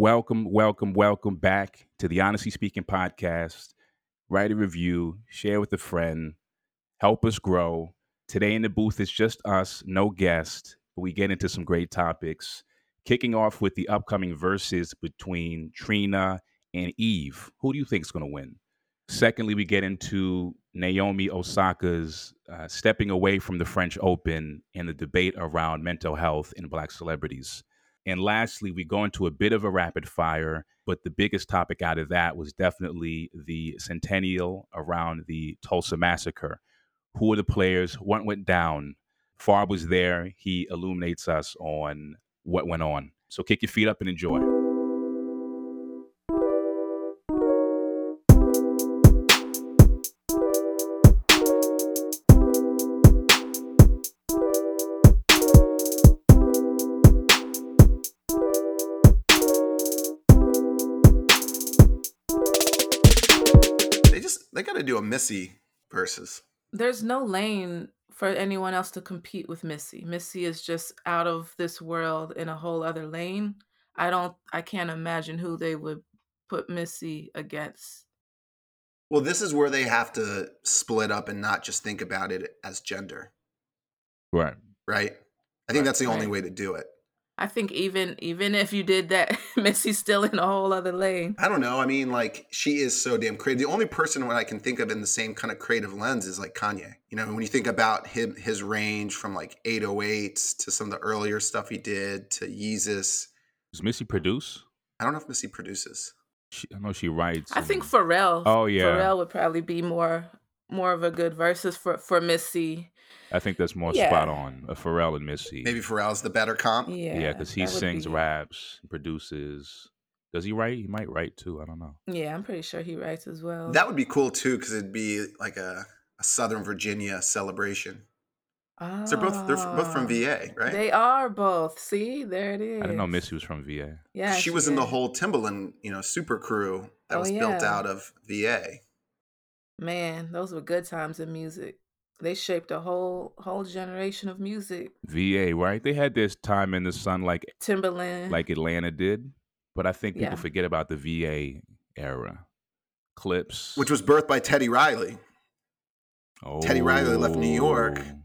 Welcome, welcome, welcome back to the Honestly Speaking podcast. Write a review, share with a friend, help us grow. Today in the booth is just us, no guest, but we get into some great topics. Kicking off with the upcoming Verzuz between Trina and Eve. Who do you think is going to win? Secondly, we get into Naomi Osaka's uh, stepping away from the French Open and the debate around mental health in Black celebrities. And lastly, we go into a bit of a rapid fire, but the biggest topic out of that was definitely the centennial around the Tulsa massacre. Who are the players? What went down? Farb was there. He illuminates us on what went on. So kick your feet up and enjoy. Do a Missy versus. There's no lane for anyone else to compete with Missy. Missy is just out of this world in a whole other lane. I don't I can't imagine who they would put Missy against. Well, this is where they have to split up and not just think about it as gender, Right. right? I think Right. that's the only Right. way to do it. I think even even if you did that, Missy's still in a whole other lane. I don't know. I mean, like she is so damn creative. The only person what I can think of in the same kind of creative lens is like Kanye. You know, when you think about him, his range from like 808s to some of the earlier stuff he did to Yeezus. Does Missy produce? I don't know if Missy produces. She, I know she writes. I think and- Pharrell. Oh, yeah. Pharrell would probably be more more of a good versus for for Missy. I think that's more Yeah. spot on. Uh, Pharrell and Missy. Maybe Pharrell's the better comp. Yeah, Yeah, because he sings, be- raps, produces. Does he write? He might write too. I don't know. Yeah, I'm pretty sure he writes as well. That would be cool too, because it'd be like a, a Southern Virginia celebration. oh, So they're both they're both from VA, right? They are both. See, there it is. I didn't know Missy was from VA. Yeah, she was in the whole Timbaland, you know, super crew that Oh, was built out of VA. Man, those were good times in music. They shaped a whole whole generation of music. VA, right? They had this time in the sun like Timbaland. like Atlanta did, but I think people Yeah. forget about the VA era. Clipse, which was birthed by Teddy Riley Oh. Teddy Riley left New York. Oh.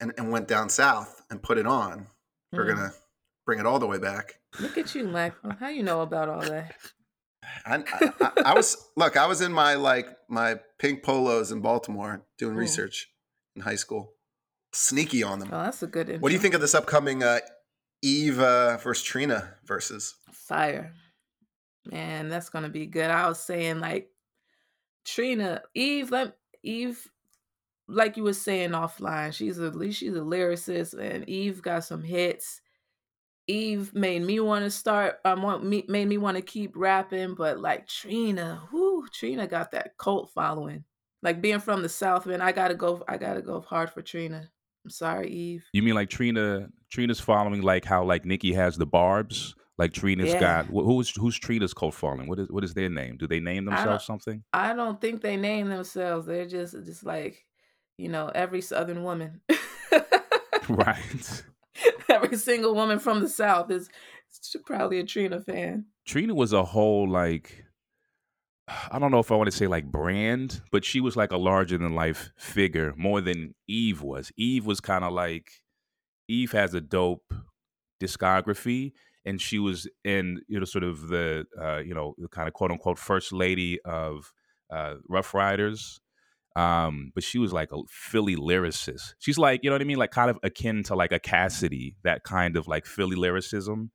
and, and went down south and put it on. We're Mm. gonna bring it all the way back. Look at you, Michael. How you know about all that? I, I, I, I was look, I was in my like my pink polos in Baltimore doing Mm. research in high school. Sneaky on them. Oh, that's a good intro. What do you think of this upcoming uh, Eve uh, versus Trina versus? Fire. Man, that's gonna be good. I was saying like Trina, Eve, let Eve, like you were saying offline, she's a she's a lyricist, and Eve got some hits. Eve made me want to start. Um, want me made me want to keep rapping, but like Trina, whoo, Trina got that cult following. Like being from the South, man, I gotta go. I gotta go hard for Trina. I'm sorry, Eve. You mean like Trina? Trina's following like how like Nicki has the Barb's. Like Trina's Yeah. got who's who's Trina's cult following? What is what is their name? Do they name I themselves something? I don't think they name themselves. They're just just like, you know, every Southern woman. right. every single woman from the South is probably a Trina fan. Trina was a whole like I don't know if I want to say like brand, but she was like a larger than life figure more than Eve was. Eve was kind of like Eve has a dope discography and she was in you know sort of the uh you know the kind of quote unquote first lady of uh Ruff Ryders. Um, but she was like a Philly lyricist. She's like, you know what I mean? Like kind of akin to like a Cassidy, that kind of like Philly lyricism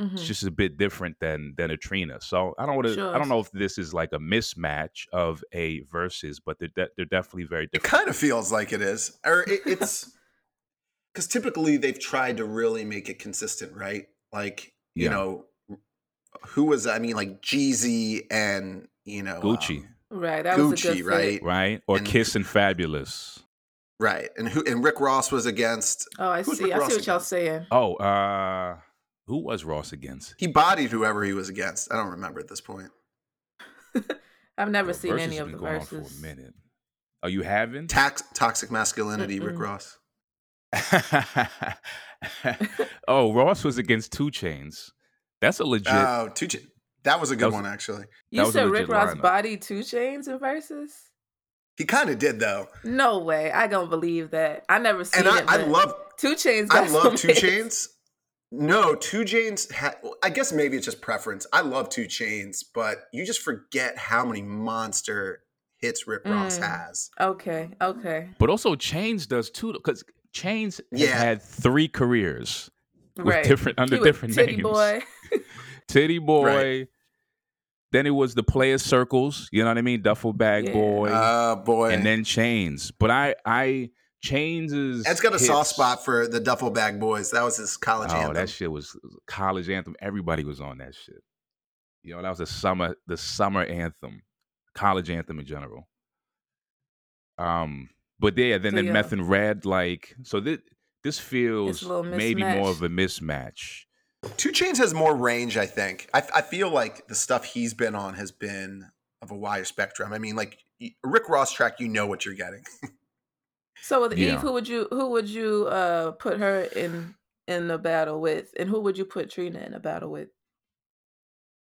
Mhm. it's just a bit different than than a Trina. So I don't want to. I don't know if this is like a mismatch of a versus, but they're de- they're definitely very It different. kind of feels like it is, or it, it's because typically they've tried to really make it consistent, right? Like you Yeah. know, who was I mean, like Jeezy and you know Gucci, um, Right, that was a good Gucci, fit. right? right? Or and- Kiss and Fabolous. right, and who and Rick Ross was against. Oh, I see. I see what y'all saying. Oh, uh, who was Ross against? He bodied whoever he was against. I don't remember at this point. I've never Yo, seen Versus any of been the going on verses. for a minute. Are you haven't? Tax, toxic masculinity, Rick Mm-mm. Ross. oh, Ross was against Two Chainz. That's a legit. Oh, two. Ch- that was a good was- one actually. You said Rick Ross lineup. body two Chainz in Verzuz? He kind of did though, No way. I don't believe that. I never seen and I, it. I love two Chainz. I love Two. Chainz. No, Two Chainz. Ha- I guess maybe it's just preference. I love Two Chainz, but you just forget how many monster hits Rip Ross Mm. has. Okay, okay. but also Chainz does too, because Chainz has had three careers with right. different under He was different Titty names. Boy. Tity Boi. Right. Then it was the Player Circles. You know what I mean? Duffel Bag Yeah. Boy. Oh boy, and then Chainz. But I, I Chainz is. Ed's got a soft spot for the Duffel Bag Boys. That was his college Oh, anthem. that shit was college anthem. Everybody was on that shit. You know, that was the summer, the summer anthem, college anthem in general. Um, but yeah, then So, the yeah. Meth and Red, like, so this this feels It's a little maybe more of a mismatch. Two Chainz has more range, I think. I, I feel like the stuff he's been on has been of a wider spectrum. I mean, like Rick Ross track, you know what you're getting. So with Yeah. Eve, who would you who would you uh put her in in the battle with, and who would you put Trina in a battle with?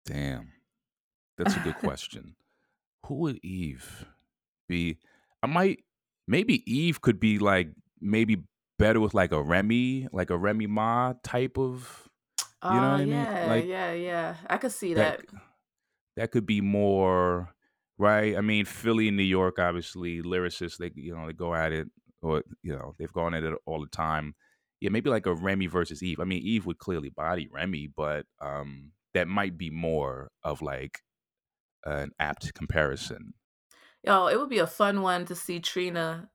Damn, that's a good question. Who would Eve be? I might maybe Eve could be like maybe better with like a Remy, like a Remy Ma type of Oh You know what I mean? yeah, Like, yeah, yeah. I could see that. that. That could be more right. I mean, Philly and New York, obviously, lyricists they you know they go at it, or you know they've gone at it all the time. Yeah, maybe like a Remy versus Eve. I mean, Eve would clearly body Remy, but um, that might be more of like an apt comparison. Yo, it would be a fun one to see Trina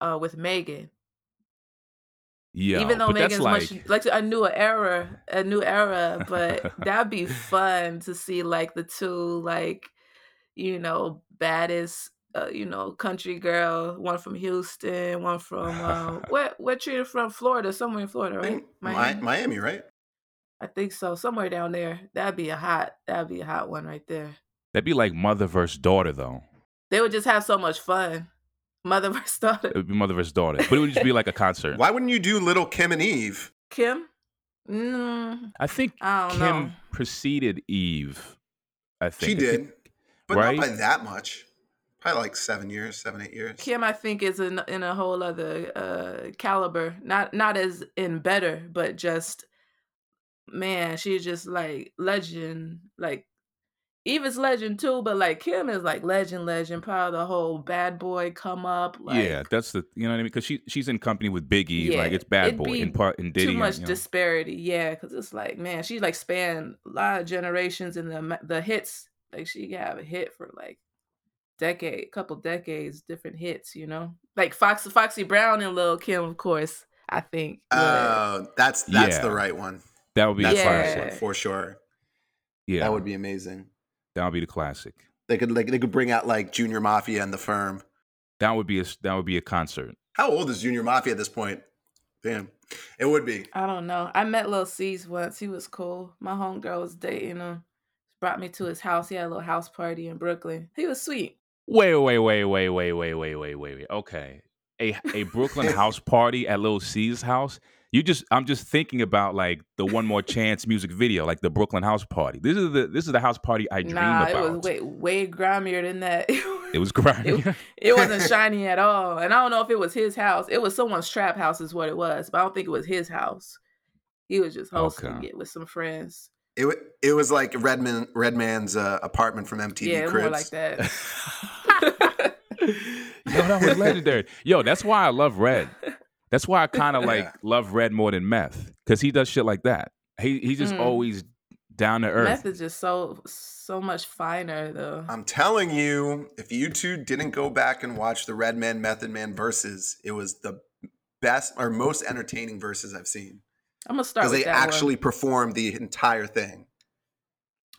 uh with Megan. Yeah, Even though Megan's like much like a new era, a new era, but that'd be fun to see like the two like you know baddest uh, you know country girl, one from Houston, one from uh, where where Trina from Florida, somewhere in Florida, right? think Mi- Miami, right? I think so, somewhere down there. That'd be a hot, that'd be a hot one right there. that'd be like mother versus daughter, though. They would just have so much fun. Mother versus daughter. It would be mother versus daughter, but it would just be like a concert. Why wouldn't you do Little Kim and Eve? Kim? Mm, I think I Kim know. preceded Eve. I think She did, but right? not by that much. Probably like seven years, seven, eight years. Kim, I think, is in in a whole other uh caliber. Not not as in better, but just man, she's just like legend. Like Eva's legend too, but like Kim is like legend, legend. Part of the whole bad boy come up. Like, yeah, that's the you know what I mean because she she's in company with Biggie, like it's Bad Boy in part in Diddy. too and, much you know. disparity. Yeah, because it's like man, she's like spanned a lot of generations and the the hits. Like she could have a hit for like decade, couple decades, different hits. You know, like Foxy Foxy Brown and Lil Kim, of course. I think. would- Oh, that's that's the right one. that would be That's the the Yeah. right classic. one for sure. Yeah, That would be amazing. that would be the classic. They could like they could bring out like Junior Mafia and the Firm. That would be a that would be a concert. How old is Junior Mafia at this point? Damn, it would be. I don't know. I met Lil Cease once. He was cool. My homegirl was dating him. Brought me to his house. He had a little house party in Brooklyn. He was sweet. Wait, wait, wait, wait, wait, wait, wait, wait, wait, wait. Okay, a a Brooklyn house party at Lil Cease house. You just I'm just thinking about like the One More Chance music video, like the Brooklyn house party. This is the this is the house party I dream nah, about. it was way way grimier than that. It was grimy. It- It wasn't shiny at all. And I don't know if it was his house. It was someone's trap house, is what it was. But I don't think it was his house. He was just hosting Okay. it with some friends. It wa- it was like Redman Redman's uh, apartment from MTV yeah, Cribs. more like that. Yo, that was legendary. Yo, that's why I love Red. That's why I kind of like Yeah. love Red more than Meth because he does shit like that. He he's just Mm. always down to earth. Meth is just so so much finer though. I'm telling you, if you two didn't go back and watch the Redman Method Man Verzuz, it was the best or most entertaining verses I've seen I'm gonna start because they that one. actually performed the entire thing.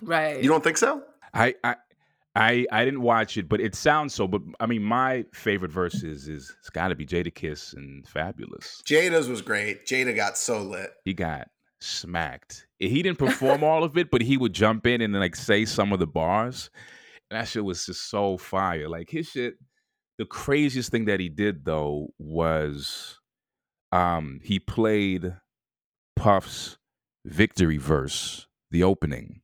right. You don't think so? I I I I didn't watch it, but it sounds so. But I mean, my favorite Verzuz is it's got to be Jadakiss and Fabolous. Jada's was great. Jada got so lit. He got smacked. He didn't perform all of it, but he would jump in and like say some of the bars. And that shit was just so fire. Like his shit. The craziest thing that he did though was, um, he played Puff's victory verse, the opening.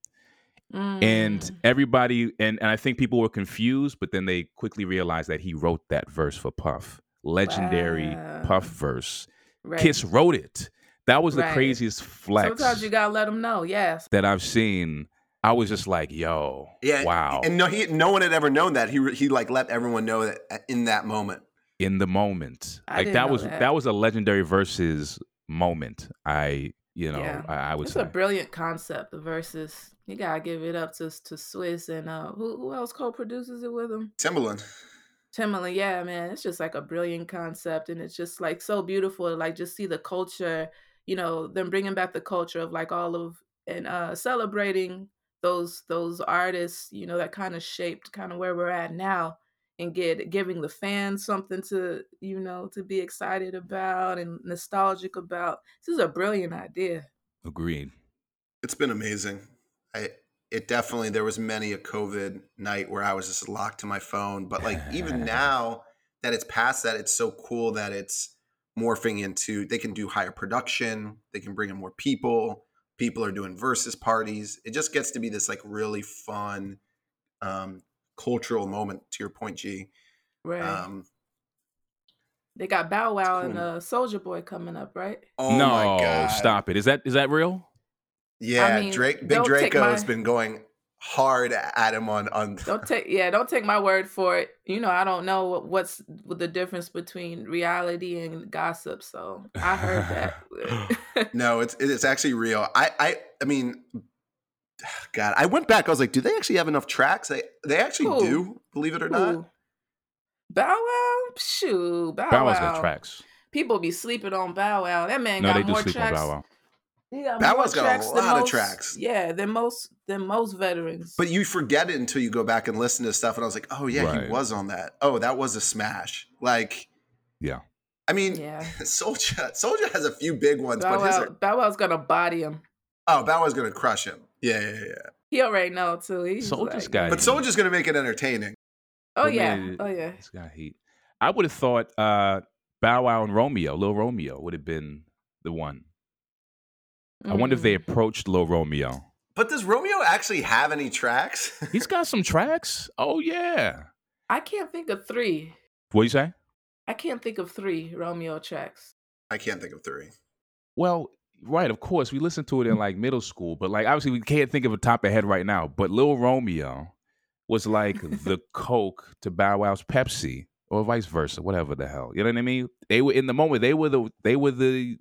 And Mm, everybody, and, and I think people were confused, but then they quickly realized that he wrote that verse for Puff. Legendary Puff verse. Right. Kiss wrote it. That was the Right. craziest flex. Sometimes flex you gotta let them know. Yes. that I've seen. I was just like, yo, Yeah, wow. and no, he no one had ever known that. He he like let everyone know that uh, in that moment. in the moment. I like didn't that know was that. that was a legendary versus moment. I you know, Yeah. I, I would It's say. a brilliant concept. Versus. You gotta give it up to to Swizz and uh who who else co-produces it with him? Timbaland. Timbaland, yeah, man, it's just like a brilliant concept, and it's just like so beautiful to like just see the culture, you know, them bringing back the culture of like all of and uh celebrating those those artists, you know, that kind of shaped kind of where we're at now, and get giving the fans something to you know to be excited about and nostalgic about. This is a brilliant idea. Agreed. It's been amazing. I it definitely there was many a COVID night where I was just locked to my phone. But like even now that it's past that, it's so cool that it's morphing into they can do higher production, they can bring in more people, people are doing Verzuz parties. It just gets to be this like really fun um cultural moment to your point, G. Right. Um they got Bow Wow and cool. uh Soulja Boy coming up, right? oh no, my god. stop it. Is that is that real? Yeah, mean, Drake Big don't take my- been going hard at him on on Don't take yeah, don't take my word for it. You know, I don't know what, what's the difference between reality and gossip. So I heard that. No, it's it's actually real. I I I mean, God, I went back. I was like, do they actually have enough tracks? They they actually Who? do, believe it or not. Bow Wow, shoot, Bow Bow Wow's Wow. got tracks. People be sleeping on Bow Wow. That man No, got they do more sleep tracks. on Bow Wow. He got Bow more Wow's got a tracks than lot of most- tracks. Yeah, than most than most veterans. But you forget it until you go back and listen to stuff. And I was like, oh yeah, Right. he was on that. Oh, that was a smash. Like, Yeah. I mean, yeah, Soulja Soulja has a few big ones, Bow but his Wow, are, Bow Wow's gonna body him. oh, Bow Wow's gonna crush him. Yeah, yeah, yeah. He already know too. He's Soulja's like, got But heat. Soulja's gonna make it entertaining. Oh But yeah, man, oh yeah. It's got heat. I would have thought uh, Bow Wow and Romeo, Lil Romeo, would have been the one. I wonder if they Mm. approached Lil Romeo. But does Romeo actually have any tracks? He's got some tracks. Oh yeah. I can't think of three. What you say? I can't think of three Romeo tracks. I can't think of three. Well, right, of course. We listened to it in like middle school, but like obviously we can't think of a top of head right now. But Lil Romeo was like the Coke to Bow Wow's Pepsi, or vice versa, whatever the hell. You know what I mean? They were in the moment. They were the they were the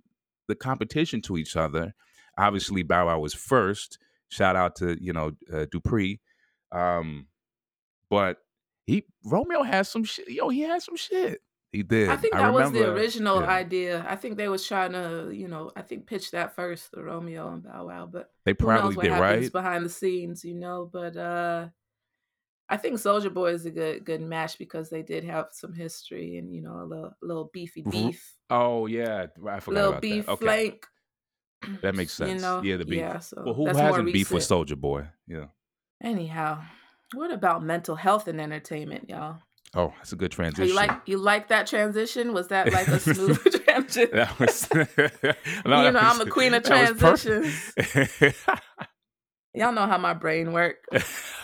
the competition to each other. Obviously, Bow Wow was first. Shout out to you know uh, Dupri, um, but he Romeo has some shit. Yo, he had some shit. He did. I think that was the original yeah. idea. I think they was trying to, you know, I think pitch that first, the Romeo and Bow Wow. But They probably did, right? behind the scenes, you know? But uh I think Soulja Boy is a good good match because they did have some history and you know a little little beefy beef, Oh yeah, I forgot little about beef that. Okay, flank. that makes You sense. know, yeah, the beef. Yeah, so well, who hasn't beef with. Soulja Boy? Yeah. Anyhow, what about mental health and entertainment, y'all? Oh, that's a good transition. you like you like that transition? Was that like a smooth transition? that was. no, You that know, I'm was- the queen of transitions. Y'all know how my brain works.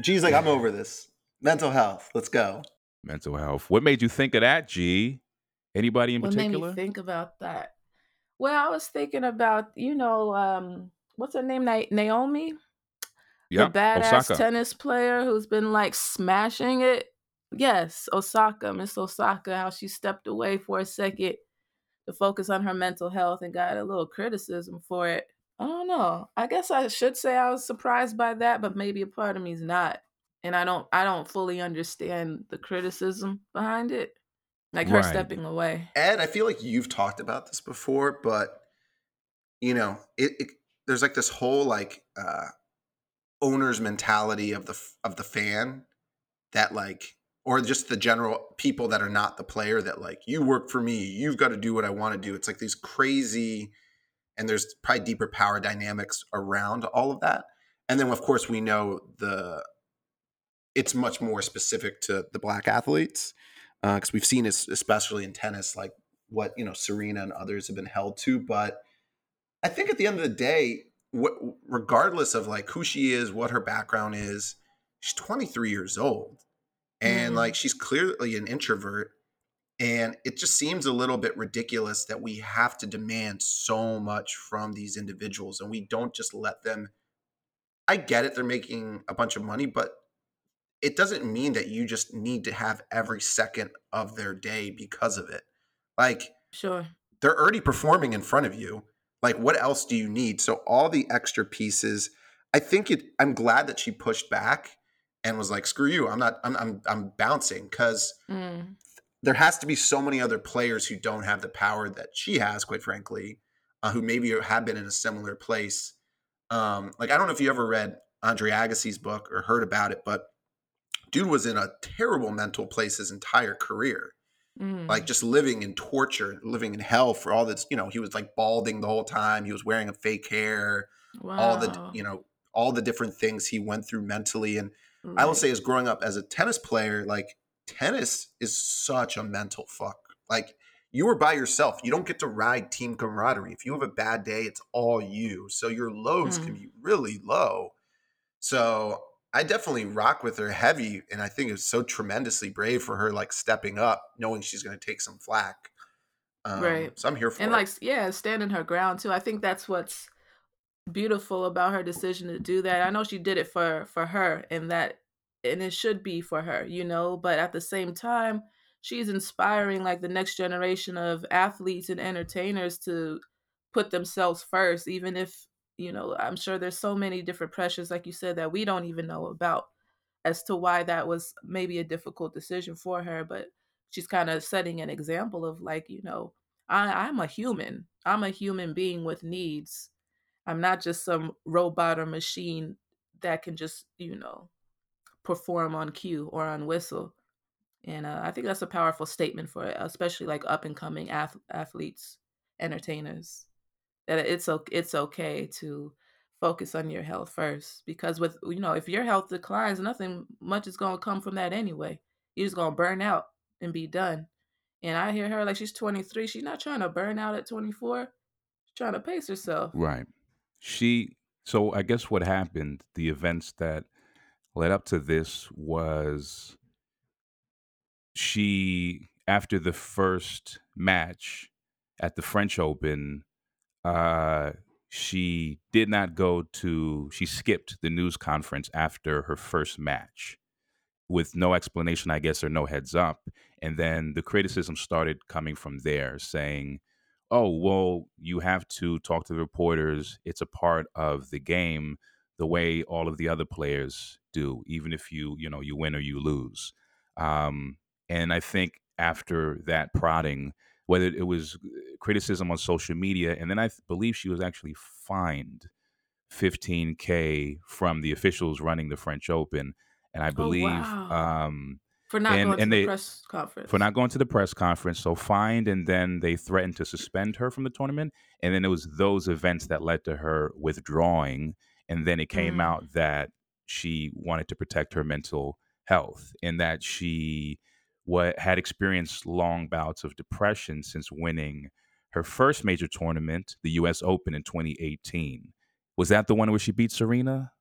G's like, I'm over this. Mental health. Let's go. Mental health. What made you think of that, G? Anybody in What made particular? me think about that? Well, I was thinking about you know um, what's her name, Na- Naomi, yeah, the badass Osaka. tennis player who's been like smashing it. Yes, Osaka, Miss Osaka, how she stepped away for a second to focus on her mental health and got a little criticism for it. I don't know. I guess I should say I was surprised by that, but maybe a part of me is not. And I don't I don't fully understand the criticism behind it. Like her Right. stepping away. Ed, I feel like you've talked about this before, but you know, it, it there's like this whole like uh owner's mentality of the of the fan that like or just the general people that are not the player that like you work for me, you've got to do what I want to do. It's like these crazy and there's probably deeper power dynamics around all of that. And then of course we know the it's much more specific to the black athletes uh, because we've seen especially in tennis like what you know serena and others have been held to but I think at the end of the day, regardless of like who she is, what her background is, she's 23 years old, and Mm. like she's clearly an introvert, and it just seems a little bit ridiculous that we have to demand so much from these individuals, and we don't just let them. I get it; they're making a bunch of money, but it doesn't mean that you just need to have every second of their day because of it. Like Sure. they're already performing in front of you. Like what else do you need? So all the extra pieces, I think it I'm glad that she pushed back and was like, screw you. I'm not I'm I'm I'm bouncing cuz Mm. there has to be so many other players who don't have the power that she has, quite frankly, uh, who maybe have been in a similar place. Um, like I don't know if you ever read Andre Agassi's book or heard about it, but dude was in a terrible mental place his entire career Mm. like just living in torture, living in hell for all this. You know, he was like balding the whole time. He was wearing a fake hair. All the you know all the different things he went through mentally. And I will say, as growing up as a tennis player, like tennis is such a mental fuck. Like you are by yourself. You don't get to ride team camaraderie. If you have a bad day, it's all you. So your lows can Mm. be really low. So I definitely rock with her heavy, and I think it's so tremendously brave for her, like stepping up, knowing she's going to take some flack. Um, Right. So I'm here for and it. like yeah standing her ground too i think that's what's beautiful about her decision to do that i know she did it for for her and that and it should be for her you know but at the same time she's inspiring like the next generation of athletes and entertainers to put themselves first even if you know i'm sure there's so many different pressures like you said that we don't even know about as to why that was maybe a difficult decision for her but she's kind of setting an example of like you know I, i'm a human. I'm a human being with needs. I'm not just some robot or machine that can just you know perform on cue or on whistle. And uh, i think that's a powerful statement for especially like up and coming ath- athletes entertainers that it's it's okay to focus on your health first because with you know if your health declines nothing much is going to come from that anyway. You're just going to burn out and be done. And i hear her like she's 23 she's not trying to burn out at 24 she's trying to pace herself. Right. She so I guess what happened, the events that led up to this was she after the first match at the French Open, uh she did not go to she skipped the news conference after her first match with no explanation, I guess, or no heads up. And then the criticism started coming from there, saying, "Oh, well, you have to talk to the reporters. It's a part of the game, the way all of the other players do, even if you, you know, you win or you lose." Um, and I think after that prodding, whether it was criticism on social media, and then I believe she was actually fined 15k from the officials running the French Open, and I oh believe wow. um, for not and going to and the press conference. for not going to the press conference, so fined, and then they threatened to suspend her from the tournament, and then it was those events that led to her withdrawing, and then it came Mm, out that she wanted to protect her mental health, and that she what had experienced long bouts of depression since winning her first major tournament, the U.S. Open in 2018. Was that the one where she beat Serena?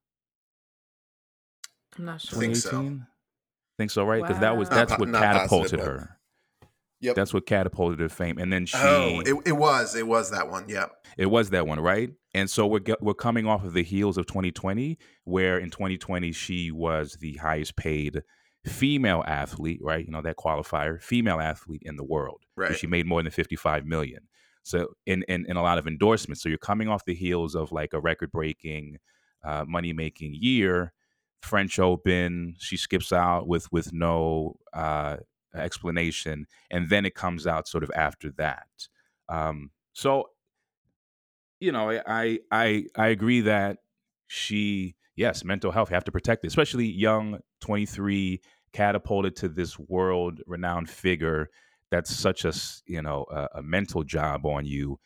i'm not I sure think so. Think so, right? Because that was wow Not, that's what not catapulted but her. yep. That's what catapulted her fame. And then she, Oh, it, it was. It was that one. Yeah. it was that one, right? And so we're ge- we're coming off of the heels of 2020, where in 2020 she was the highest paid female athlete, right? You know that qualifier, female athlete in the world. Right. She made more than 55 million. So in in, in a lot of endorsements. So you're coming off the heels of like a record breaking, uh, money making year. French Open, she skips out with with no uh, explanation, and then it comes out sort of after that. Um, so you know, I I I agree that she yes, mental health you have to protect it, especially young 23 catapulted to this world renowned figure that's such a you know a, a mental job on you.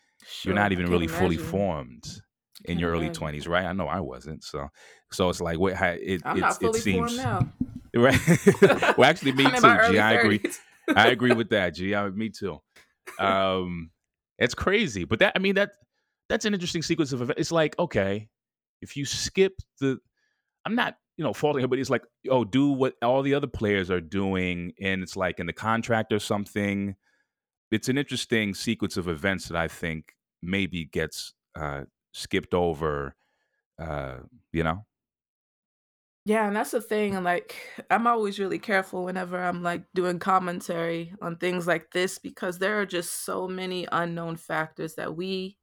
You're not even really fully formed in your early imagine 20s, right? I know I wasn't. So so it's like what it i'm it not it fully formed seems now right. well, actually, me i'm in my too. G, I agree. I agree with that. G, I, me too. Um, it's crazy, but that I mean that that's an interesting sequence of events. It's like, okay, if you skip the, I'm not, you know, faulting her, but it's like, oh, do what all the other players are doing, and it's like in the contract or something. It's an interesting sequence of events that I think maybe gets uh, skipped over. Uh, you know. Yeah, and that's the thing. And like, I'm always really careful whenever I'm like doing commentary on things like this because there are just so many unknown factors that we,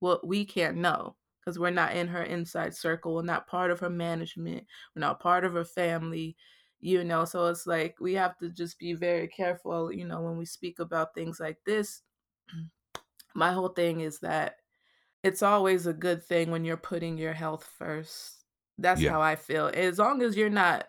well, we can't know because we're not in her inside circle. We're not part of her management. We're not part of her family, you know. So it's like we have to just be very careful, you know, when we speak about things like this. My whole thing is that it's always a good thing when you're putting your health first that's Yeah. how I feel. As long as you're not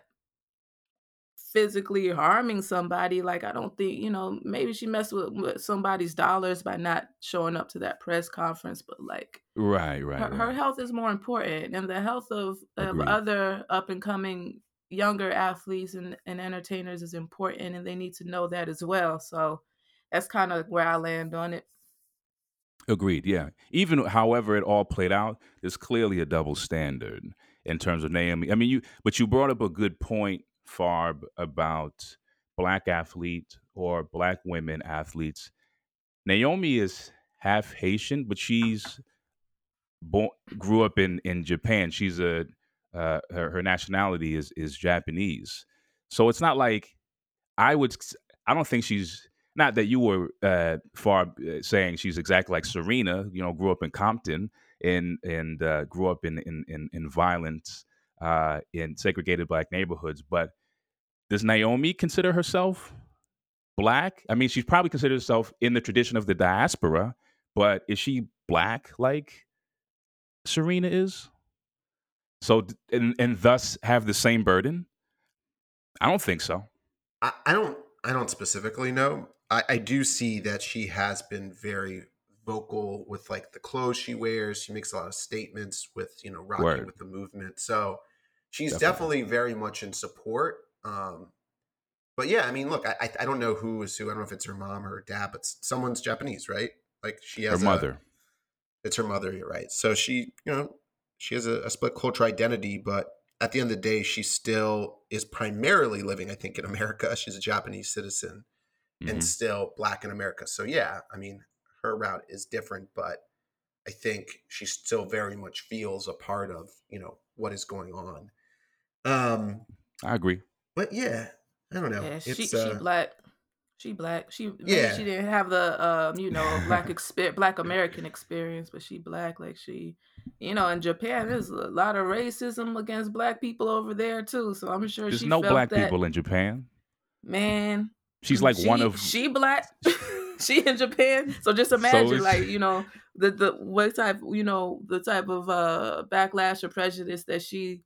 physically harming somebody, like I don't think, you know, maybe she messed with, with somebody's dollars by not showing up to that press conference, but like Right. Right. her, her health is more important and the health of, of other up and coming younger athletes and, and entertainers is important and they need to know that as well. So that's kind of where I land on it. Agreed. Yeah. Even however it all played out, there's clearly a double standard in terms of Naomi. I mean, you, but you brought up a good point, Farb, about black athlete or black women athletes. Naomi is half Haitian, but she's born, grew up in in Japan. She's a uh, her, her nationality is is Japanese. So it's not like I would. I don't think she's not that you were uh, far uh, saying she's exactly like Serena. You know, grew up in Compton and and uh, grew up in in in, in violence uh, in segregated black neighborhoods. But does Naomi consider herself black? I mean, she's probably considered herself in the tradition of the diaspora, but is she black like Serena is? So and and thus have the same burden? I don't think so. I, I don't I don't specifically know. I, I do see that she has been very vocal with like the clothes she wears. She makes a lot of statements with, you know, rocking Word. with the movement. So she's Definitely. definitely, very much in support. Um but yeah, I mean, look, I I- don't know who is who. I don't know if it's her mom or her dad, but someone's Japanese, right? Like she Her has a- mother. it's her mother, you're right. So she, you know, she has a, a split culture identity, but at the end of the day, she still is primarily living, I think, in America. She's a Japanese citizen and Mhm. still black in America. So yeah, I mean, her route is different, but I think she still very much feels a part of, you know, what is going on. Um, I agree. But yeah, I don't know. Yeah, she it's she uh, black. She black. She maybe Yeah. she didn't have the um you know black exper- black American experience, but she black. Like she, you know, in Japan there's a lot of racism against black people over there too. So I'm sure There's she no felt black that, people in Japan. Man, She's like one of she black. she in Japan. So just imagine it's- like you know the the what type you know the type of uh backlash or prejudice that she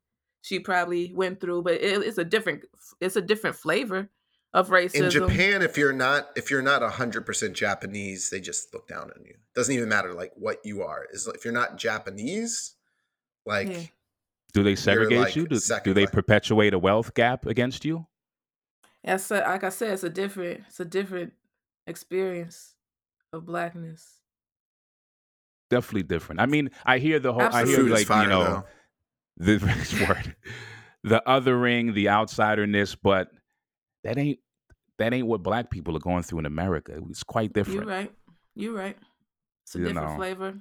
she probably went through, but it, it's a different it's a different flavor of racism. in Japan, if you're not if you're not hundred percent Japanese, they just look down on you. Doesn't even matter like what you are. Is if you're not Japanese, like Yeah. do they segregate like, you? Do, do they class. perpetuate a wealth gap against you? That's a, like I said, it's a different, it's a different experience of blackness. Definitely different. I mean, I hear the whole. I hear like fire you know though. The word, the othering, the outsiderness, but that ain't that ain't what black people are going through in America. It's quite different. You're right. You're right. It's a You different know. flavor.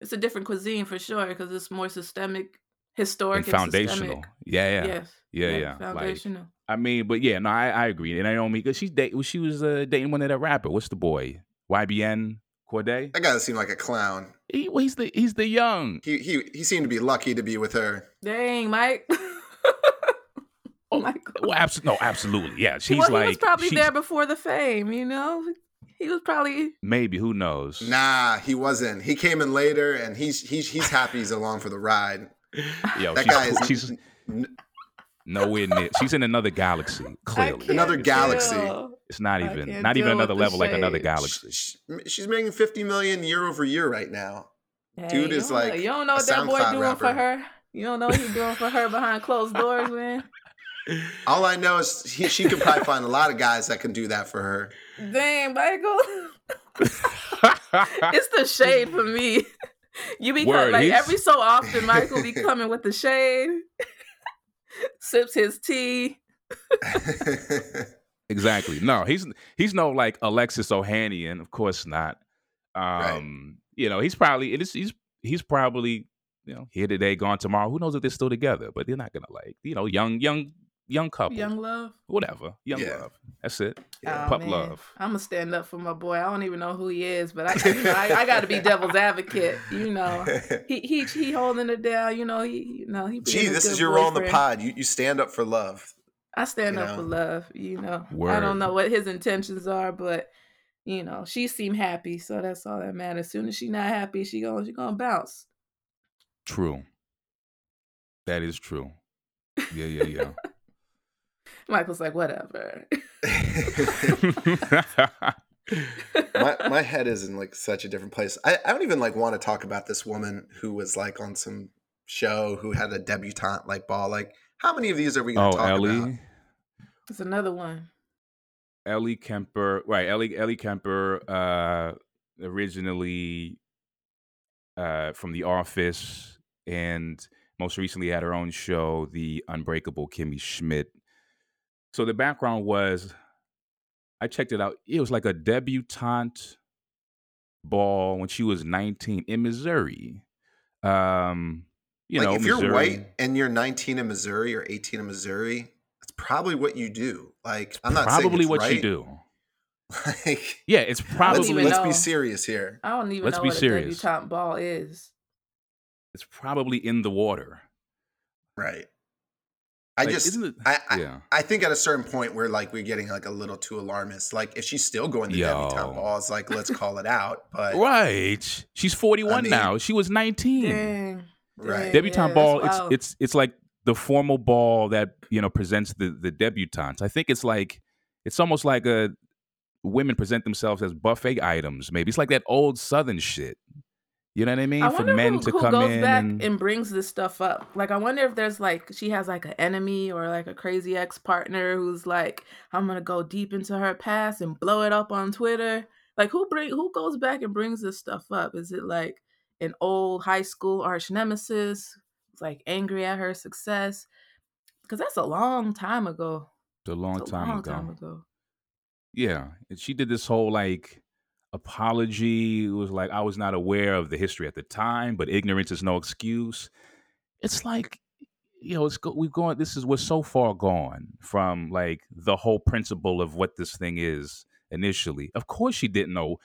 It's a different cuisine for sure because it's more systemic, historic, and and foundational. Systemic. Yeah, yeah. Yes. Yeah, yeah, like- Foundational. I mean, but yeah, no, I, I agree. And Naomi, because she's date, she was uh, dating one of that rapper. What's the boy? YBN Corday. that guy seemed like a clown. He, well, he's the he's the young. He he he seemed to be lucky to be with her. Dang, Mike. oh my God. Well, abso- no, absolutely. Yeah, she's well, he was probably she's- there before the fame, you know? He was probably Maybe who knows? Nah, he wasn't. He came in later, and he's he's he's happy he's along for the ride. Yo, That she's, guy cool. is she's n- n- nowhere near. She's in another galaxy. Clearly, Another galaxy. deal. It's not even can't even another the level like another shade. galaxy. sh- she's making fifty million year over year right now. Hey, Dude is don't know- like you don't know what that boy SoundCloud doing for her. You don't know what he's doing for her behind closed doors, man. All I know is he, she could probably find a lot of guys that can do that for her. Dang, Michael. it's the shade for me. You be Word, like he's- every so often, Michael be coming with the shade, sips his tea. Exactly. No, he's he's no like Alexis Ohanian, of course not. Um, Right. you know, he's probably it is he's he's probably, you know, here today, gone tomorrow. Who knows if they're still together, but they're not gonna like, you know, young, young, young couple. Young love. Whatever. Young Yeah. love. That's it. Yeah. Pup love. I'm gonna stand up for my boy. I don't even know who he is, but I, you know, I, I got to be devil's advocate. You know, he he he holding it down. You know, he you know he. Gee, this is your role in the pod. You you stand up for love. I stand you up for love. You know, I don't know what his intentions are, but you know, she seemed happy, so that's all that matters. As soon as she not happy, she gonna she gonna bounce. True. That is true. Yeah, yeah, yeah. Michael's like, whatever. my my head is in like such a different place. I, I don't even like want to talk about this woman who was like on some show who had a debutante like ball. Like, how many of these are we going oh, to talk about? Ellie. about? It's another one. Ellie Kemper, right? Ellie Ellie Kemper, uh, originally uh, from The Office, and most recently had her own show, The Unbreakable Kimmy Schmidt. So the background was, I checked it out. It was like a debutante ball when she was 19 in Missouri. Um, you like, know, if you're white and you're 19 in Missouri or 18 in Missouri, it's probably what you do. Like, I'm not saying probably it's what right. you do. Like, Yeah, it's probably let's, let's be serious here. I don't even Let's know be what serious. a debutante ball is. it's probably in the water. Right. I Like, just, isn't it- I, I, yeah. I think at a certain point where like we're getting like a little too alarmist. Like, if she's still going to Yo. debutante balls, like, let's call it out. But Right. She's 41 mean- now. She was 19. Dang. Right. Debutante yeah, ball, it's wild. it's it's like the formal ball that, you know, presents the the debutantes. I think it's like it's almost like a women present themselves as buffet items, maybe. It's like that old southern shit. You know what I mean? I For men who, to who come goes in back and, and... brings this stuff up. Like, I wonder if there's like she has like an enemy or like a crazy ex partner who's like, I'm gonna go deep into her past and blow it up on Twitter. Like, who bring who goes back and brings this stuff up? Is it like an old high school arch nemesis who's like angry at her success? Because that's a long time ago. a long It's a time long ago. time ago. Yeah, and she did this whole like apology. It was like I was not aware of the history at the time, but ignorance is no excuse. It's like you know, it's go, we've gone. This is we're so far gone from like the whole principle of what this thing is initially. Of course, she didn't know.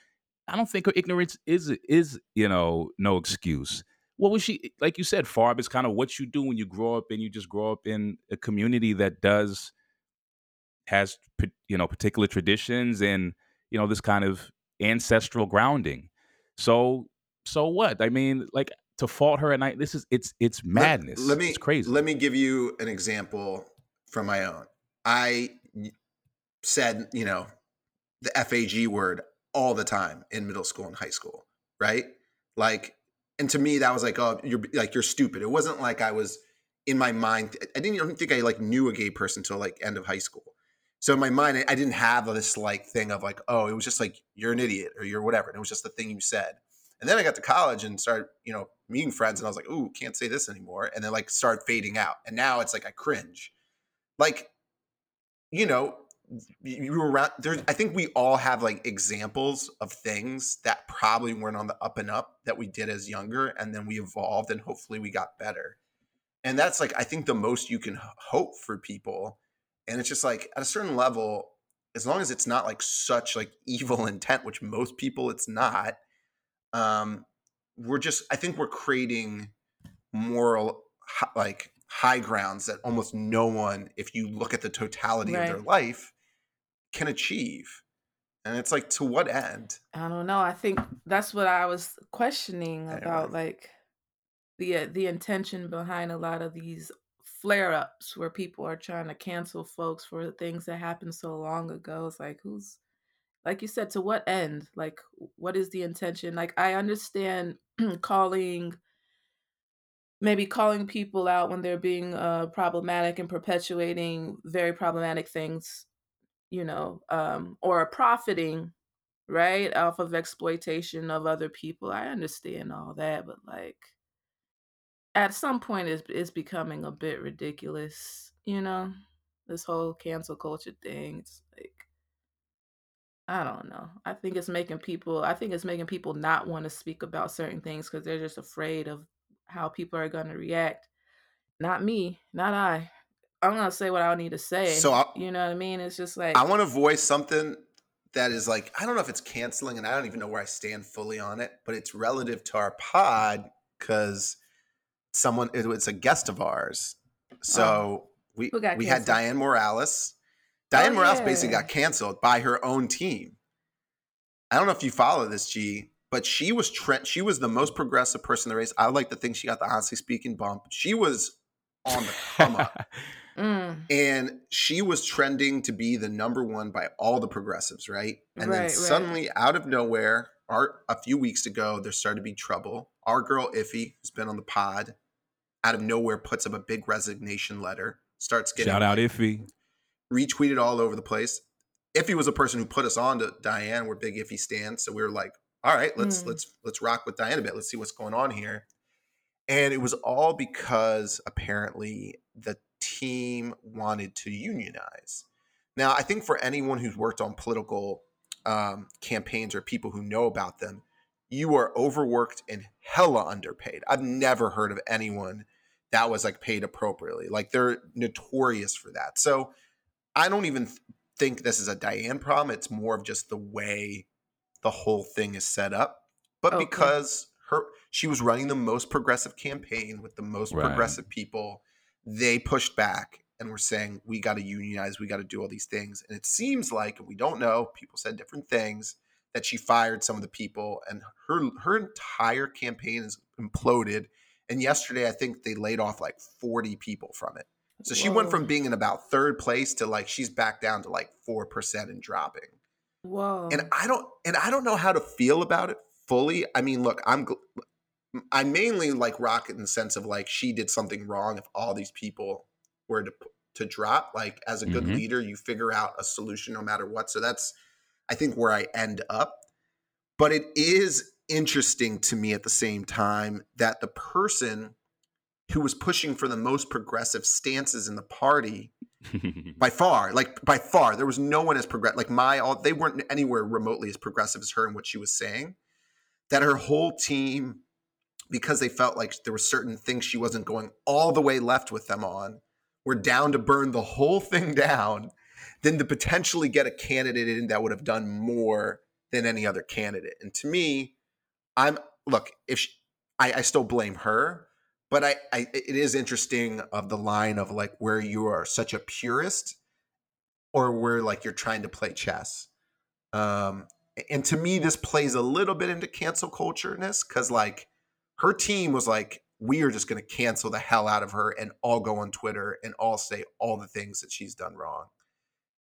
I don't think her ignorance is is you know no excuse. What was she like? You said, Farb is kind of what you do when you grow up and you just grow up in a community that does has you know particular traditions and you know this kind of ancestral grounding. So so what? I mean, like to fault her at night. This is it's it's madness. Let, me it's crazy. Let me give you an example from my own. I said, you know, the FAG word all the time in middle school and high school, right? Like, and to me, that was like, oh, you're like you're stupid. It wasn't like I was in my mind. I didn't even think I like knew a gay person until like end of high school. So in my mind, I- didn't have this like thing of like, oh, it was just like you're an idiot or you're whatever. And it was just the thing you said. And then I got to college and started, you know, meeting friends, and I was like, "Ooh, can't say this anymore." And then like start fading out, and now it's like I cringe. Like, you know, you were around. There's, I think we all have like examples of things that probably weren't on the up and up that we did as younger, and then we evolved, and hopefully we got better. And that's like I think the most you can hope for people. And it's just like at a certain level, as long as it's not like such like evil intent, which most people it's not um we're just i think we're creating moral like high grounds that almost no one if you look at the totality of their life can achieve and it's like to what end I don't know. I think that's what I was questioning Anyway. about, like the uh, the intention behind a lot of these flare ups where people are trying to cancel folks for the things that happened so long ago. It's like who's like you said, to what end? Like what is the intention? Like I understand calling maybe calling people out when they're being uh problematic and perpetuating very problematic things, you know, um, or profiting right? Off of exploitation of other people. I understand all that, but like at some point it's it's becoming a bit ridiculous, you know? This whole cancel culture thing. It's like I don't know. I think it's making people I think it's making people not want to speak about certain things cuz they're just afraid of how people are going to react. Not me, not I. I'm going to say what I need to say. So I, you know what I mean? It's just like I want to voice something that is like I don't know if it's canceling, and I don't even know where I stand fully on it, but it's relative to our pod because someone it was a guest of ours. So Oh, we who got we had? Dianne Morales. Oh, Dianne Oh, Morales basically got canceled by her own team. I don't know if you follow this, G, but she was trend. She was the most progressive person in the race. I like to think she got the honestly speaking bump. She was on the come up. Mm, And she was trending to be the number one by all the progressives, right? And Right, then right. suddenly, out of nowhere, our, a few weeks ago, there started to be trouble. Our girl Iffy, who's been on the pod, out of nowhere puts up a big resignation letter, starts getting Shout out like, Iffy. retweeted all over the place. Iffy was a person who put us on to Dianne. We're big Iffy stands, so we were like, all right, let's Mm. let's let's rock with Dianne a bit. Let's see what's going on here. And it was all because apparently the team wanted to unionize. Now, I think for anyone who's worked on political um, campaigns or people who know about them, you are overworked and hella underpaid. I've never heard of anyone that was like paid appropriately. Like they're notorious for that. So I don't even th- think this is a Dianne problem. It's more of just the way the whole thing is set up. But Okay. because her she was running the most progressive campaign with the most Right. progressive people, they pushed back and were saying we got to unionize, we got to do all these things. And it seems like and we don't know, people said different things that she fired some of the people and her her entire campaign is imploded. And yesterday I think they laid off like 40 people from it. So she went from being in about third place to like she's back down to like 4% and dropping Whoa. and I don't and I don't know how to feel about it fully. I mean, look, I'm I mainly like Rocket in the sense of like she did something wrong. If all these people were to to drop, like as a good Mhm. leader, you figure out a solution no matter what. So that's I think where I end up. But it is interesting to me at the same time that the person who was pushing for the most progressive stances in the party by far like by far there was no one as progressive like my all they weren't anywhere remotely as progressive as her and what she was saying that her whole team because they felt like there were certain things she wasn't going all the way left with them on were down to burn the whole thing down then to potentially get a candidate in that would have done more than any other candidate. And to me i'm look if she, I, I still blame her but I, I it is interesting of the line of like where you are such a purist or where like you're trying to play chess. Um and to me this plays a little bit into cancel cultureness because like her team was like we are just going to cancel the hell out of her and all go on twitter and all say all the things that she's done wrong.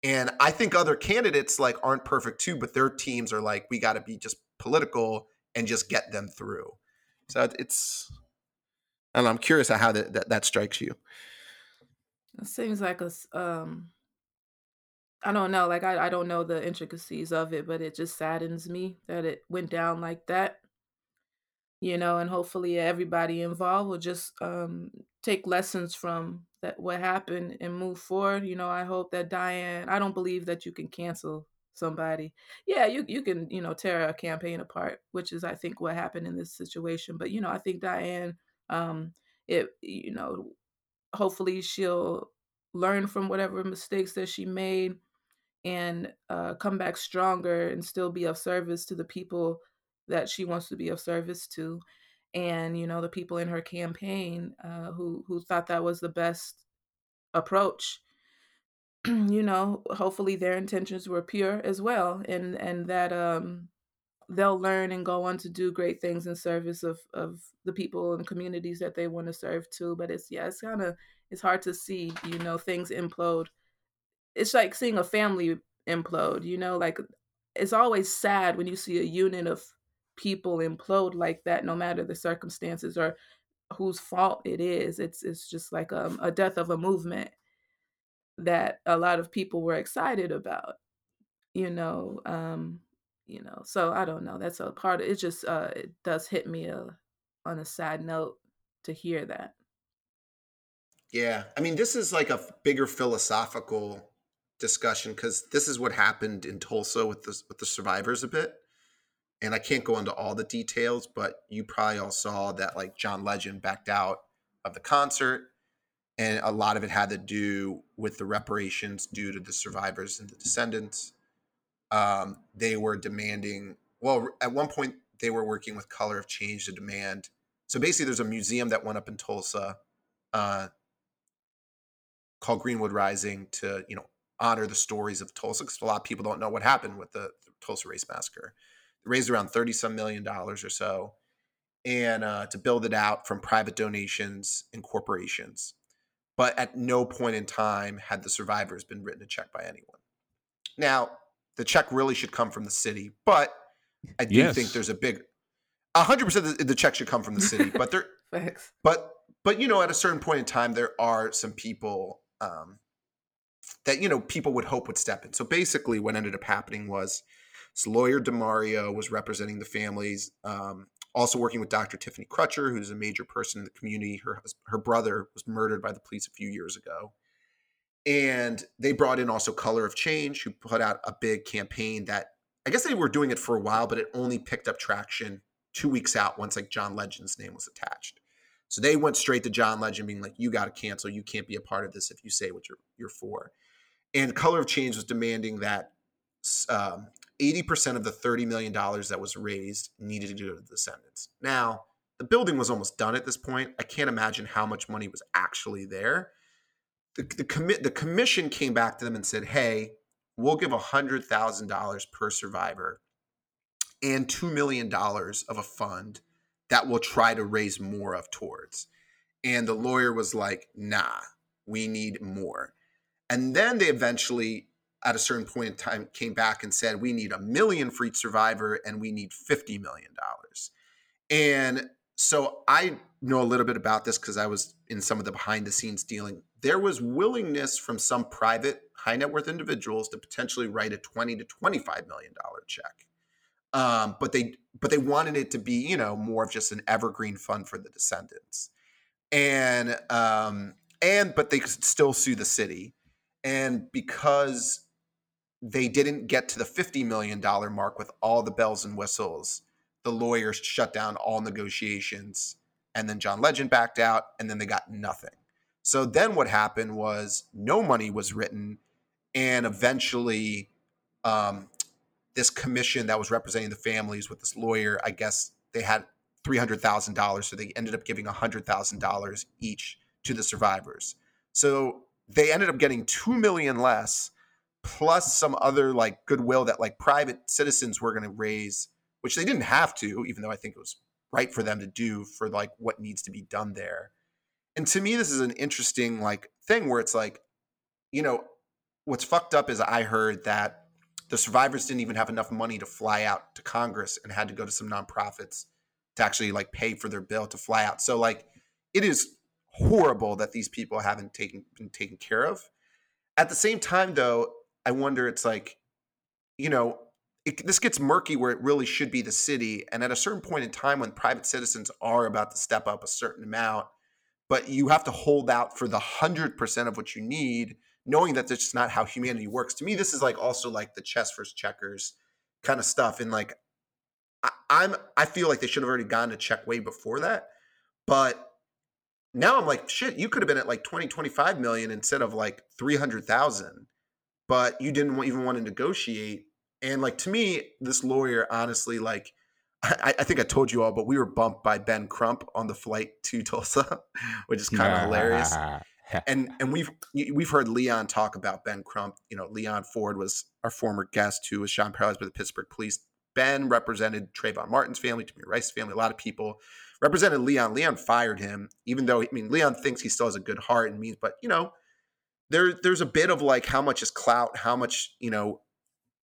And i think other candidates like aren't perfect too but their teams are like we got to be just political and just get them through. So it's and i'm curious how that, that, that strikes you. It seems like a um I don't know, like I, I don't know the intricacies of it, but it just saddens me that it went down like that. You know, and hopefully everybody involved will just um take lessons from that what happened and move forward. You know, I hope that Dianne I don't believe that you can cancel somebody. Yeah, you you can, you know, tear a campaign apart, which is I think what happened in this situation. But you know, I think Dianne um it you know, hopefully she'll learn from whatever mistakes that she made and uh, come back stronger and still be of service to the people that she wants to be of service to and you know the people in her campaign uh, who who thought that was the best approach you know hopefully their intentions were pure as well and and that um they'll learn and go on to do great things in service of of the people and communities that they want to serve to but it's yeah it's kind of it's hard to see you know things implode. It's like seeing a family implode you know like it's always sad when you see a unit of people implode like that no matter the circumstances or whose fault it is it's it's just like um, a death of a movement that a lot of people were excited about you know um you know. So I don't know. That's a part. Of, it just uh, it does hit me a, uh, on a side note to hear that. Yeah, I mean, this is like a bigger philosophical discussion because this is what happened in Tulsa with the with the survivors a bit. And I can't go into all the details, but you probably all saw that like John Legend backed out of the concert, and a lot of it had to do with the reparations due to the survivors and the descendants. Um, they were demanding. Well, at one point, they were working with Color of Change to demand. So basically, there's a museum that went up in Tulsa uh, called Greenwood Rising to you know honor the stories of Tulsa because a lot of people don't know what happened with the, the Tulsa Race Massacre. They raised around thirty some million dollars or so, and uh, to build it out from private donations and corporations. But at no point in time had the survivors been written a check by anyone. Now, the check really should come from the city, but I do yes. think there's a big, hundred percent the check should come from the city. But there, but but you know, at a certain point in time, there are some people um, that you know people would hope would step in. So basically, what ended up happening was this lawyer Damario was representing the families, um, also working with Dr. Tiffany Crutcher, who's a major person in the community. Her her brother was murdered by the police a few years ago, and they brought in also Color of Change, who put out a big campaign that I guess they were doing it for a while, but it only picked up traction two weeks out once like John Legend's name was attached. So they went straight to John Legend, being like, "You got to cancel. You can't be a part of this if you say what you're you're for." And Color of Change was demanding that um, 80% of the $30 million that was raised needed to go to the descendants. Now, the building was almost done at this point. I can't imagine how much money was actually there. The, the, commi- the commission came back to them and said, hey, we'll give $100,000 per survivor and $2 million of a fund that we'll try to raise more of towards. And the lawyer was like, nah, we need more. And then they eventually, at a certain point in time, came back and said, we need a million for each survivor and we need $50 million. And so I know a little bit about this because I was in some of the behind the scenes dealing. There was willingness from some private high net worth individuals to potentially write a 20 to 25 million dollar check. Um, but they but they wanted it to be, you know, more of just an evergreen fund for the descendants. And um and but they could still sue the city. And because they didn't get to the $50 million mark with all the bells and whistles, the lawyers shut down all negotiations. And then John Legend backed out, and then they got nothing. So then what happened was no money was written, and eventually, um, this commission that was representing the families with this lawyer, I guess they had three hundred thousand dollars, so they ended up giving hundred thousand dollars each to the survivors. So they ended up getting two million less, plus some other like goodwill that like private citizens were going to raise, which they didn't have to, even though I think it was right for them to do for like what needs to be done there. And to me, this is an interesting like thing where it's like, you know, what's fucked up is I heard that the survivors didn't even have enough money to fly out to Congress and had to go to some nonprofits to actually like pay for their bill to fly out. So like it is horrible that these people haven't taken been taken care of. At the same time, though, I wonder it's like, you know, it, this gets murky where it really should be the city. And at a certain point in time, when private citizens are about to step up a certain amount, but you have to hold out for the hundred percent of what you need, knowing that that's just not how humanity works. To me, this is like also like the chess versus checkers kind of stuff. And like, I, I'm I feel like they should have already gone to check way before that, but now I'm like, shit, you could have been at like 20, 25 million instead of like 300,000, but you didn't even want to negotiate. And like, to me, this lawyer, honestly, like, I, I, think I told you all, but we were bumped by Ben Crump on the flight to Tulsa, which is kind of hilarious. and and we've we've heard Leon talk about Ben Crump. You know, Leon Ford was our former guest who was shot paralyzed by the Pittsburgh police. Ben represented Trayvon Martin's family, Tamir Rice's family, a lot of people represented Leon. Leon fired him, even though I mean Leon thinks he still has a good heart and means, but you know, there there's a bit of like how much is clout, how much you know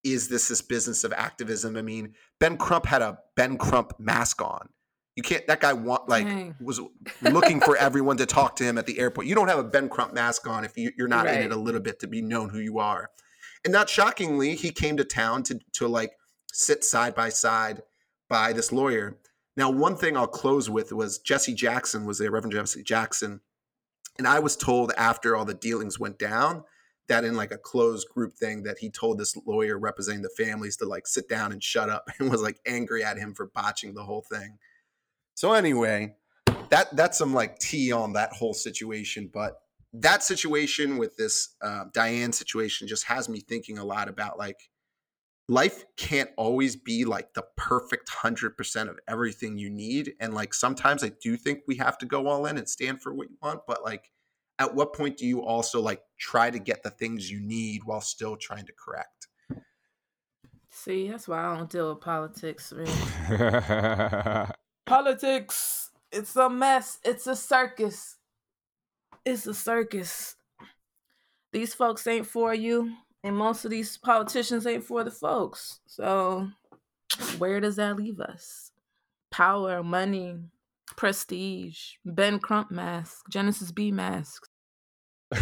is this this business of activism? I mean, Ben Crump had a Ben Crump mask on. You can't. That guy want like Dang. was looking for everyone to talk to him at the airport. You don't have a Ben Crump mask on if you, are not right. in it a little bit to be known who you are. And not shockingly, he came to town to to like sit side by side by this lawyer. Now, one thing I'll close with was Jesse Jackson was there, Reverend Jesse Jackson. And I was told after all the dealings went down that in like a closed group thing that he told this lawyer representing the families to like sit down and shut up and was like angry at him for botching the whole thing. So anyway, that that's some like tea on that whole situation. But that situation with this uh, Dianne situation just has me thinking a lot about like life can't always be like the perfect 100% of everything you need and like sometimes i do think we have to go all in and stand for what you want but like at what point do you also like try to get the things you need while still trying to correct See, that's why I don't deal with politics, man. politics. It's a mess. It's a circus. It's a circus. These folks ain't for you, and most of these politicians ain't for the folks. So, where does that leave us? Power, money, prestige, Ben Crump mask, Genesis B masks.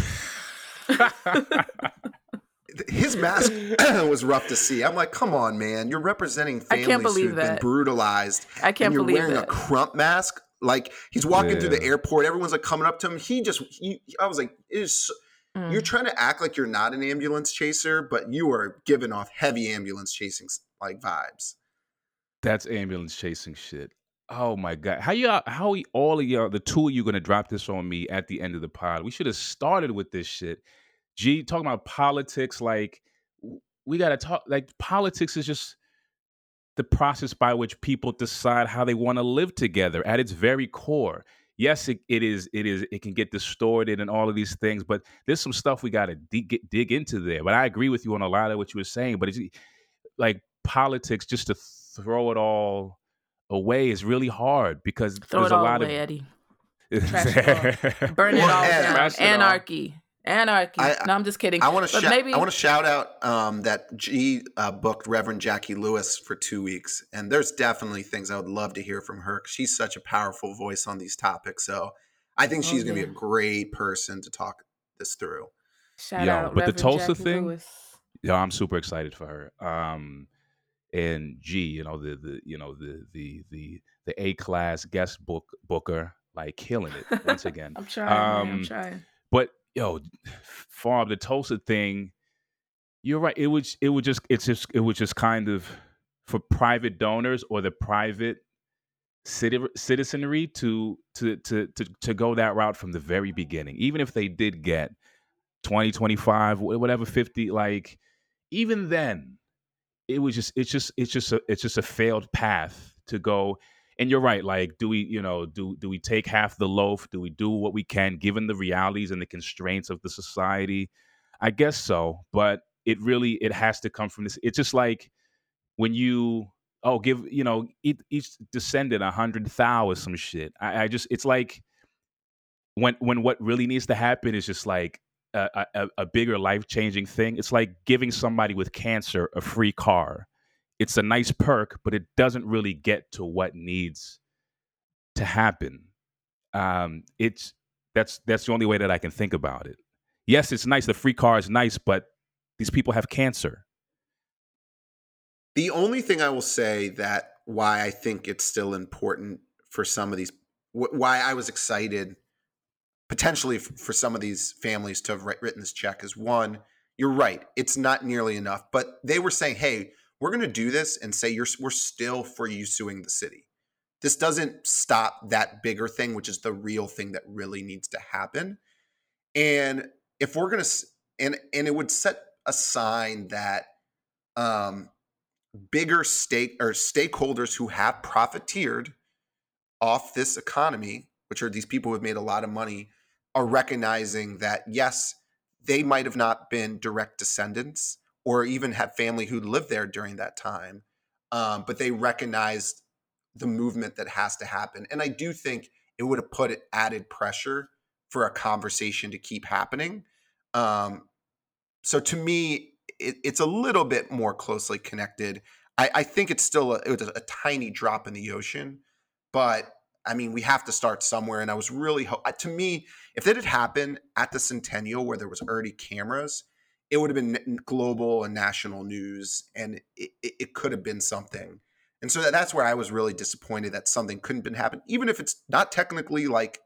his mask was rough to see. I'm like, come on, man, you're representing I can't families believe who've been brutalized. I can't and you're believe wearing that. a Crump mask. Like he's walking through the airport, everyone's like coming up to him. He just, he, I was like, it is. so- Mm. You're trying to act like you're not an ambulance chaser, but you are giving off heavy ambulance chasing like vibes. That's ambulance chasing shit. Oh my god! How you? How we, all of y'all? The two of you gonna drop this on me at the end of the pod? We should have started with this shit. G talking about politics. Like we gotta talk. Like politics is just the process by which people decide how they want to live together at its very core. Yes, it, it is. It is. It can get distorted and all of these things, but there's some stuff we got to dig, dig into there. But I agree with you on a lot of what you were saying. But it's eh, like politics, just to throw it all away is really hard because Throw there's it a lot away, of Eddie. Trash it Burn it all down. Trash it all. Anarchy. Anarchy. I- no, I'm just kidding. I want to But shout. maybe I want to shout out um, that G uh, booked Reverend Jacqui Lewis for two weeks, and there's definitely things I would love to hear from her. She's such a powerful voice on these topics, so I think Oh, she's going to yeah. be a great person to talk this through. shout Yo, out but the Reverend Tulsa Jacqui thing- Lewis. yeah, I'm super excited for her. Um, and G, you know the the you know the the the the A class guest book booker, like killing it once again. I'm trying. man, I'm Um, trying. But yo, Farb the Tulsa thing, you're right. It was it would just it's just it was just kind of for private donors or the private citi- citizenry to to to to to go that route from the very beginning. Even if they did get 20, 25, whatever 50, like even then, it was just it's just it's just a it's just a failed path to go and you're right like do we you know do do we take half the loaf? Do we do what we can given the realities and the constraints of the society? I guess so but it really it has to come from this it's just like when you oh give you know each, each descendant a hundred thou or some shit. I, I just it's like when when what really needs to happen is just like a, a, a bigger life changing thing. It's like giving somebody with cancer a free car it's a nice perk, but it doesn't really get to what needs to happen. Um, it's that's that's the only way that I can think about it. Yes, it's nice. The free car is nice, but these people have cancer. The only thing I will say that why I think it's still important for some of these, wh- why I was excited potentially for some of these families to have writ- written this check is one, you're right, it's not nearly enough, but they were saying, hey, we're going to do this and say you're we're still for you suing the city. This doesn't stop that bigger thing, which is the real thing that really needs to happen. And if we're going to, and and it would set a sign that um, bigger stake or stakeholders who have profiteered off this economy, which are these people who have made a lot of money, are recognizing that yes, they might have not been direct descendants or even had family who lived there during that time, um, but they recognized the movement that has to happen. And I do think it would have put added pressure for a conversation to keep happening. Um, so to me, it, it's a little bit more closely connected. I, I think it's still a, it a tiny drop in the ocean, but I mean, we have to start somewhere. And I was really, ho- to me, if it had happened at the Centennial where there was already cameras, it would have been global and national news, and it, it, could have been something. And so that's where I was really disappointed that something couldn't been happen, even if it's not technically like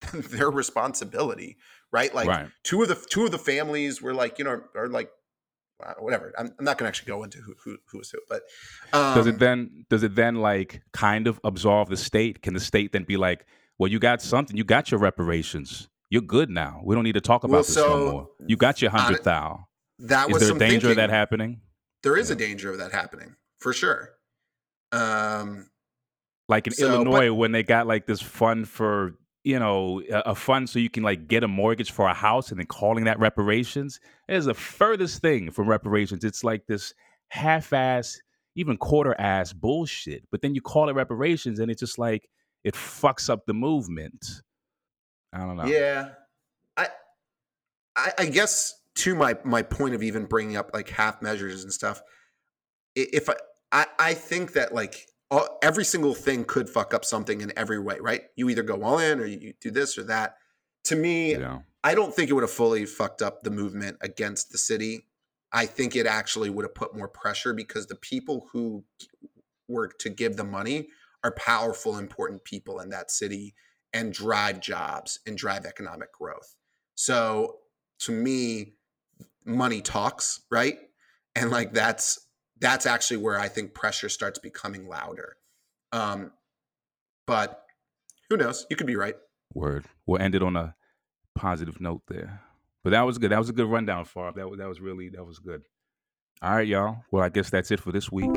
their responsibility, right? Like Right. two of the two of the families were like, you know, are like whatever. I'm, I'm not going to actually go into who who who was who, but um, Does it then does it then like kind of absolve the state? Can the state then be like, well, you got something, you got your reparations. You're good now. We don't need to talk about Well, this so, no more. You got your hundred thou. that Is was there danger of that happening? There is a danger of that happening for sure. Um, Like in So, but- Illinois, when they got like this fund for you know a, a fund so you can like get a mortgage for a house and then calling that reparations it is the furthest thing from reparations. It's like this half-ass, even quarter-ass bullshit. But then you call it reparations, and it's just like it fucks up the movement. I don't know. Yeah, I, I, I guess to my my point of even bringing up like half measures and stuff. If I, I, I think that like all, every single thing could fuck up something in every way, right? You either go all in or you do this or that. To me, Yeah. I don't think it would have fully fucked up the movement against the city. I think it actually would have put more pressure because the people who were to give the money are powerful, important people in that city and drive jobs and drive economic growth. So to me, money talks, right? And like that's that's actually where I think pressure starts becoming louder. Um, but who knows? You could be right. Word. We'll end it on a positive note there. But that was good. That was a good rundown, Farb. That was that was really that was good. All right, y'all. Well, I guess that's it for this week.